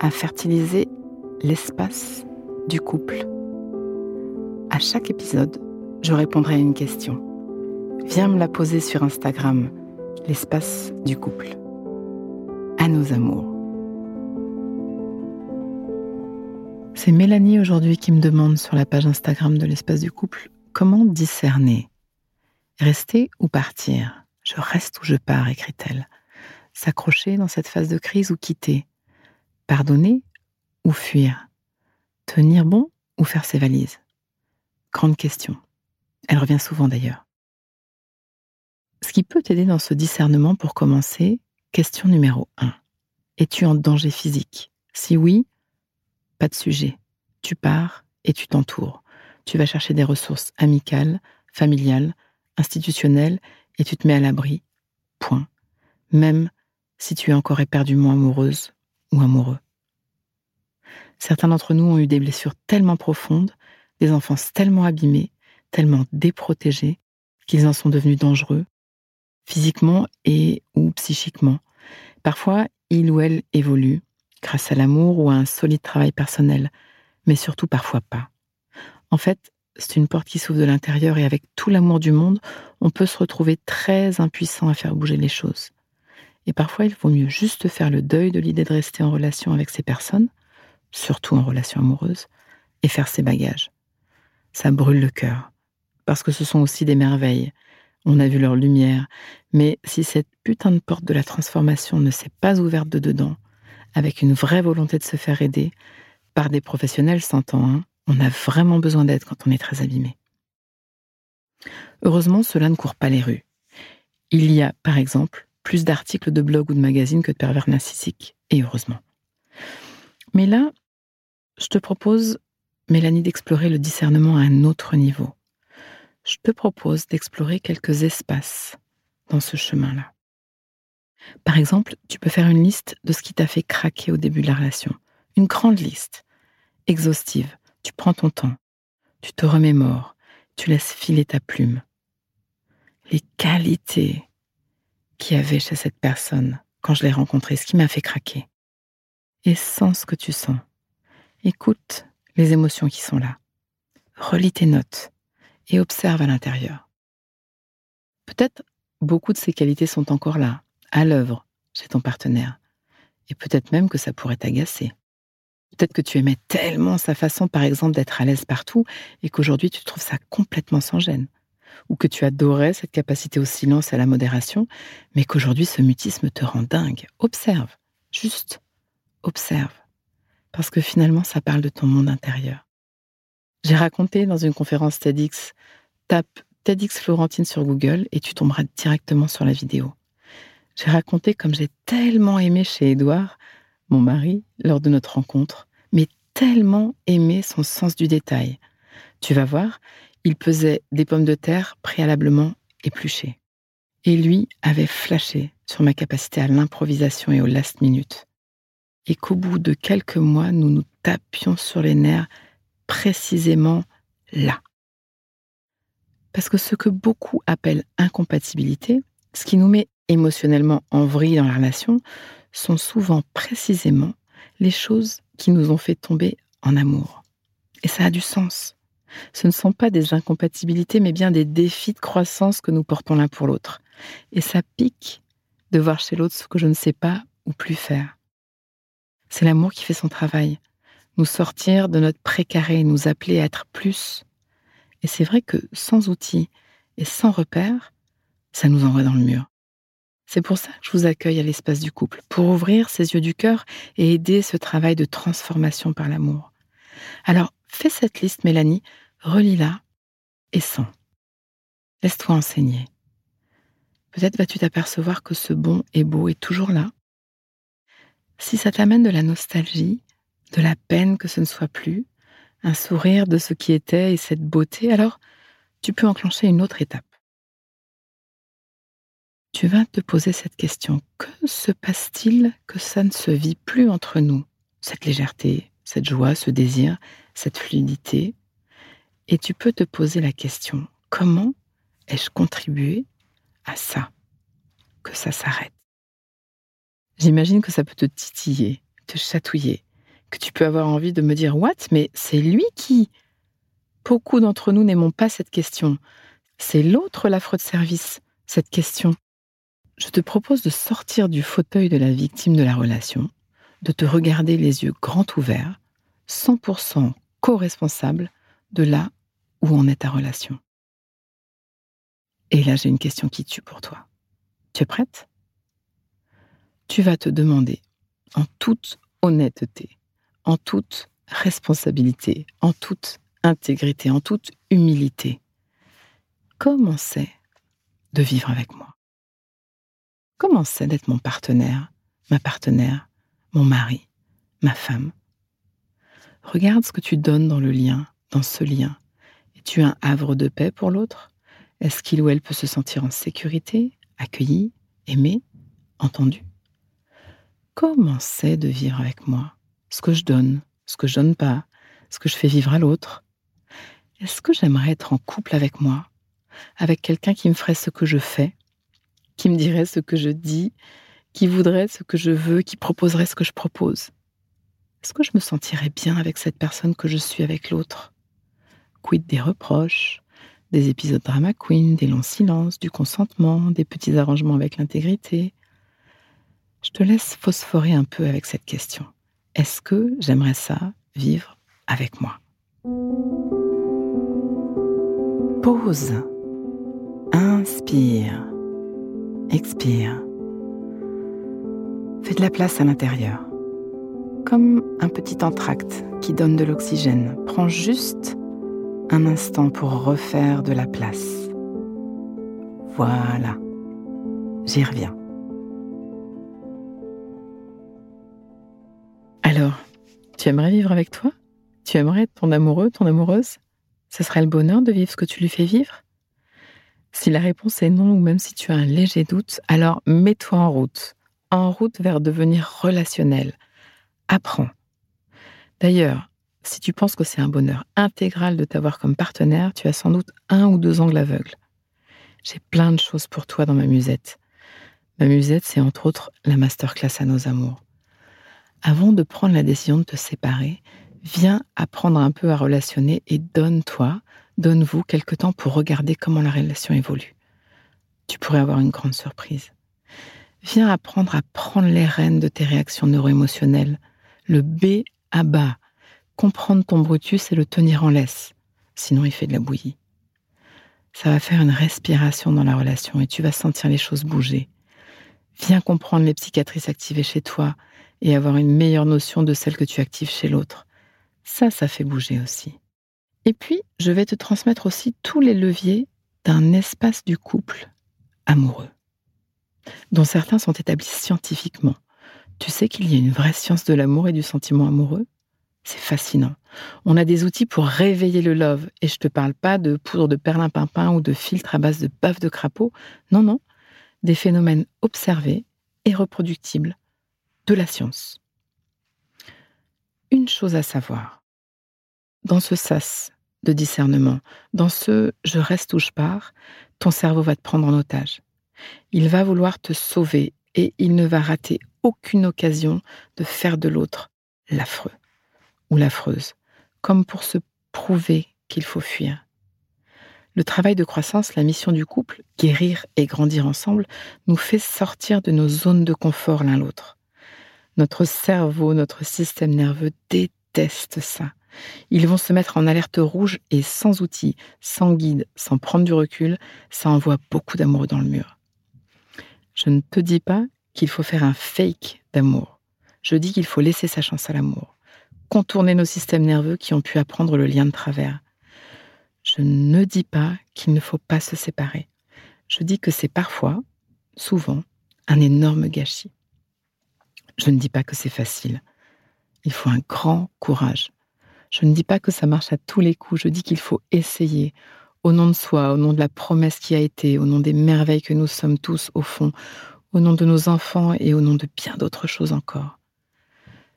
à fertiliser l'espace du couple. À chaque épisode, je répondrai à une question. Viens me la poser sur Instagram, l'espace du couple. À nos amours. C'est Mélanie aujourd'hui qui me demande sur la page Instagram de l'espace du couple comment discerner? Rester ou partir? Je reste ou je pars, écrit-elle s'accrocher dans cette phase de crise ou quitter, pardonner ou fuir, tenir bon ou faire ses valises? Grande question. Elle revient souvent d'ailleurs. Ce qui peut t'aider dans ce discernement pour commencer, question numéro 1. Es-tu en danger physique? Si oui, pas de sujet. Tu pars et tu t'entoures. Tu vas chercher des ressources amicales, familiales, institutionnelles et tu te mets à l'abri. Point. Même si tu es encore éperdument amoureuse ou amoureux. Certains d'entre nous ont eu des blessures tellement profondes, des enfances tellement abîmées, tellement déprotégées, qu'ils en sont devenus dangereux, physiquement et ou psychiquement. Parfois, il ou elle évolue grâce à l'amour ou à un solide travail personnel, mais surtout parfois pas. En fait, c'est une porte qui s'ouvre de l'intérieur et avec tout l'amour du monde, on peut se retrouver très impuissant à faire bouger les choses. Et parfois, il vaut mieux juste faire le deuil de l'idée de rester en relation avec ces personnes, surtout en relation amoureuse, et faire ses bagages. Ça brûle le cœur, parce que ce sont aussi des merveilles. On a vu leur lumière, mais si cette putain de porte de la transformation ne s'est pas ouverte de dedans, avec une vraie volonté de se faire aider, par des professionnels s'entend, hein, on a vraiment besoin d'aide quand on est très abîmé. Heureusement, cela ne court pas les rues. Il y a, par exemple, plus d'articles de blog ou de magazines que de pervers narcissiques, et heureusement. Mais là, je te propose, Mélanie, d'explorer le discernement à un autre niveau. Je te propose d'explorer quelques espaces dans ce chemin-là. Par exemple, tu peux faire une liste de ce qui t'a fait craquer au début de la relation. Une grande liste, exhaustive. Tu prends ton temps, tu te remémores, tu laisses filer ta plume. Les qualités qu'il y avait chez cette personne quand je l'ai rencontrée, ce qui m'a fait craquer. Et sens ce que tu sens. Écoute les émotions qui sont là. Relis tes notes et observe à l'intérieur. Peut-être beaucoup de ces qualités sont encore là, à l'œuvre, chez ton partenaire. Et peut-être même que ça pourrait t'agacer. Peut-être que tu aimais tellement sa façon, par exemple, d'être à l'aise partout, et qu'aujourd'hui tu trouves ça complètement sans gêne ou que tu adorais cette capacité au silence et à la modération, mais qu'aujourd'hui ce mutisme te rend dingue. Observe, juste observe, parce que finalement ça parle de ton monde intérieur. J'ai raconté dans une conférence TEDx, tape TEDx Florentine sur Google et tu tomberas directement sur la vidéo. J'ai raconté comme j'ai tellement aimé chez Édouard, mon mari, lors de notre rencontre, mais tellement aimé son sens du détail. Tu vas voir, il pesait des pommes de terre préalablement épluchées. Et lui avait flashé sur ma capacité à l'improvisation et au last minute. Et qu'au bout de quelques mois, nous nous tapions sur les nerfs précisément là. Parce que ce que beaucoup appellent incompatibilité, ce qui nous met émotionnellement en vrille dans la relation, sont souvent précisément les choses qui nous ont fait tomber en amour. Et ça a du sens. Ce ne sont pas des incompatibilités, mais bien des défis de croissance que nous portons l'un pour l'autre. Et ça pique de voir chez l'autre ce que je ne sais pas ou plus faire. C'est l'amour qui fait son travail. nous sortir de notre précaré, nous appeler à être plus. Et c'est vrai que sans outils et sans repères, ça nous envoie dans le mur. C'est pour ça que je vous accueille à l'espace du couple, pour ouvrir ses yeux du cœur et aider ce travail de transformation par l'amour. Alors, fais cette liste, Mélanie, relis-la et sens. Laisse-toi enseigner. Peut-être vas-tu t'apercevoir que ce bon et beau est toujours là. Si ça t'amène de la nostalgie, de la peine que ce ne soit plus, un sourire de ce qui était et cette beauté, alors tu peux enclencher une autre étape tu vas te poser cette question. Que se passe-t-il que ça ne se vit plus entre nous Cette légèreté, cette joie, ce désir, cette fluidité. Et tu peux te poser la question, comment ai-je contribué à ça Que ça s'arrête? J'imagine que ça peut te titiller, te chatouiller, que tu peux avoir envie de me dire What? Mais c'est lui qui Beaucoup d'entre nous n'aimons pas cette question. C'est l'autre l'affreux de service, cette question je te propose de sortir du fauteuil de la victime de la relation, de te regarder les yeux grands ouverts, 100% co-responsable de là où en est ta relation. Et là, j'ai une question qui tue pour toi. Tu es prête? Tu vas te demander, en toute honnêteté, en toute responsabilité, en toute intégrité, en toute humilité, comment c'est de vivre avec moi? Comment c'est d'être mon partenaire, ma partenaire, mon mari, ma femme. Regarde ce que tu donnes dans le lien, dans ce lien. Es-tu un havre de paix pour l'autre? Est-ce qu'il ou elle peut se sentir en sécurité, accueilli, aimé, entendu Comment c'est de vivre avec moi? Ce que je donne, ce que je donne pas, ce que je fais vivre à l'autre. Est-ce que j'aimerais être en couple avec moi? Avec quelqu'un qui me ferait ce que je fais qui me dirait ce que je dis, qui voudrait ce que je veux, qui proposerait ce que je propose. Est-ce que je me sentirais bien avec cette personne que je suis avec l'autre? Quid des reproches, des épisodes drama queen, des longs silences, du consentement, des petits arrangements avec l'intégrité? Je te laisse phosphorer un peu avec cette question. Est-ce que j'aimerais ça vivre avec moi? Pause. Inspire. Expire. Fais de la place à l'intérieur. Comme un petit entracte qui donne de l'oxygène. Prends juste un instant pour refaire de la place. Voilà. J'y reviens. Alors, tu aimerais vivre avec toi? Tu aimerais ton amoureux, ton amoureuse? Ce serait le bonheur de vivre ce que tu lui fais vivre? Si la réponse est non ou même si tu as un léger doute, alors mets-toi en route, en route vers devenir relationnel. Apprends. D'ailleurs, si tu penses que c'est un bonheur intégral de t'avoir comme partenaire, tu as sans doute un ou deux angles aveugles. J'ai plein de choses pour toi dans ma musette. Ma musette, c'est entre autres la masterclass à nos amours. Avant de prendre la décision de te séparer, viens apprendre un peu à relationner et donne-toi Donne-vous quelque temps pour regarder comment la relation évolue. Tu pourrais avoir une grande surprise. Viens apprendre à prendre les rênes de tes réactions neuroémotionnelles. Le B à bas. Comprendre ton Brutus et le tenir en laisse. Sinon, il fait de la bouillie. Ça va faire une respiration dans la relation et tu vas sentir les choses bouger. Viens comprendre les psychiatrices activées chez toi et avoir une meilleure notion de celles que tu actives chez l'autre. Ça, ça fait bouger aussi. Et puis, je vais te transmettre aussi tous les leviers d'un espace du couple amoureux, dont certains sont établis scientifiquement. Tu sais qu'il y a une vraie science de l'amour et du sentiment amoureux? C'est fascinant. On a des outils pour réveiller le love, et je te parle pas de poudre de perlimpinpin ou de filtre à base de bave de crapaud. Non, non, des phénomènes observés et reproductibles de la science. Une chose à savoir. Dans ce sas de discernement. Dans ce je reste où je pars, ton cerveau va te prendre en otage. Il va vouloir te sauver et il ne va rater aucune occasion de faire de l'autre l'affreux ou l'affreuse, comme pour se prouver qu'il faut fuir. Le travail de croissance, la mission du couple, guérir et grandir ensemble, nous fait sortir de nos zones de confort l'un l'autre. Notre cerveau, notre système nerveux déteste ça. Ils vont se mettre en alerte rouge et sans outils, sans guide, sans prendre du recul, ça envoie beaucoup d'amour dans le mur. Je ne te dis pas qu'il faut faire un fake d'amour. Je dis qu'il faut laisser sa chance à l'amour, contourner nos systèmes nerveux qui ont pu apprendre le lien de travers. Je ne dis pas qu'il ne faut pas se séparer. Je dis que c'est parfois, souvent, un énorme gâchis. Je ne dis pas que c'est facile. Il faut un grand courage. Je ne dis pas que ça marche à tous les coups, je dis qu'il faut essayer, au nom de soi, au nom de la promesse qui a été, au nom des merveilles que nous sommes tous au fond, au nom de nos enfants et au nom de bien d'autres choses encore.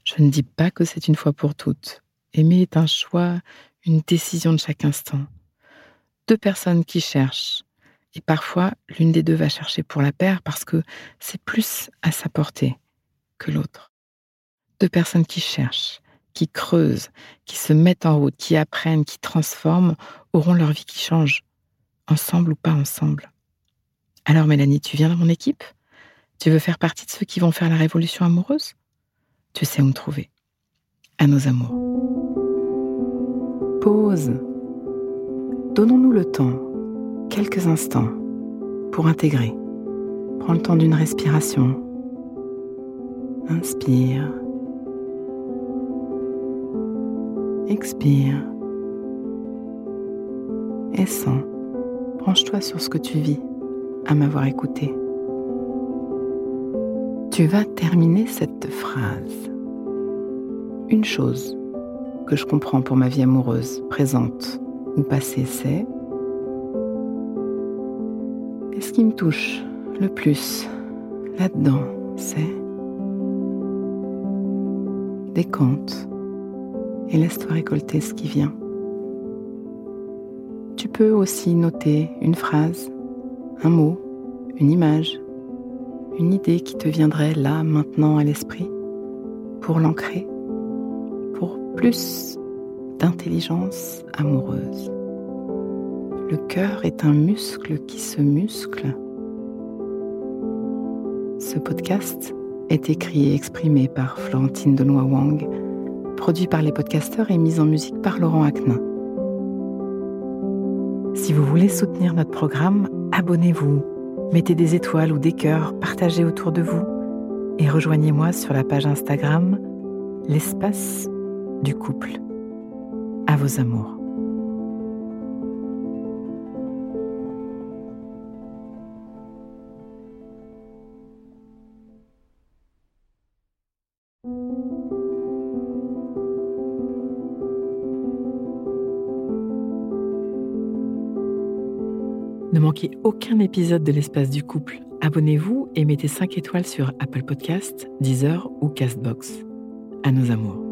Je ne dis pas que c'est une fois pour toutes. Aimer est un choix, une décision de chaque instant. Deux personnes qui cherchent, et parfois l'une des deux va chercher pour la paire parce que c'est plus à sa portée que l'autre. Deux personnes qui cherchent, qui creusent, qui se mettent en route, qui apprennent, qui transforment, auront leur vie qui change, ensemble ou pas ensemble. Alors Mélanie, tu viens dans mon équipe? Tu veux faire partie de ceux qui vont faire la révolution amoureuse? Tu sais où me trouver. À nos amours. Pause. Donnons-nous le temps, quelques instants, pour intégrer. Prends le temps d'une respiration. Inspire. Expire. Et sens. Branche-toi sur ce que tu vis à m'avoir écouté. Tu vas terminer cette phrase. Une chose que je comprends pour ma vie amoureuse, présente ou passée, c'est et ce qui me touche le plus là-dedans, c'est décompte et laisse-toi récolter ce qui vient. Tu peux aussi noter une phrase, un mot, une image, une idée qui te viendrait là, maintenant à l'esprit, pour l'ancrer, pour plus d'intelligence amoureuse. Le cœur est un muscle qui se muscle. Ce podcast est écrit et exprimé par Florentine Denois Wang produit par les podcasteurs et mis en musique par Laurent Aknin. Si vous voulez soutenir notre programme, abonnez-vous, mettez des étoiles ou des cœurs, partagez autour de vous et rejoignez-moi sur la page Instagram L'espace du couple. À vos amours. Ne manquez aucun épisode de l'espace du couple. Abonnez-vous et mettez 5 étoiles sur Apple Podcasts, Deezer ou Castbox. À nos amours.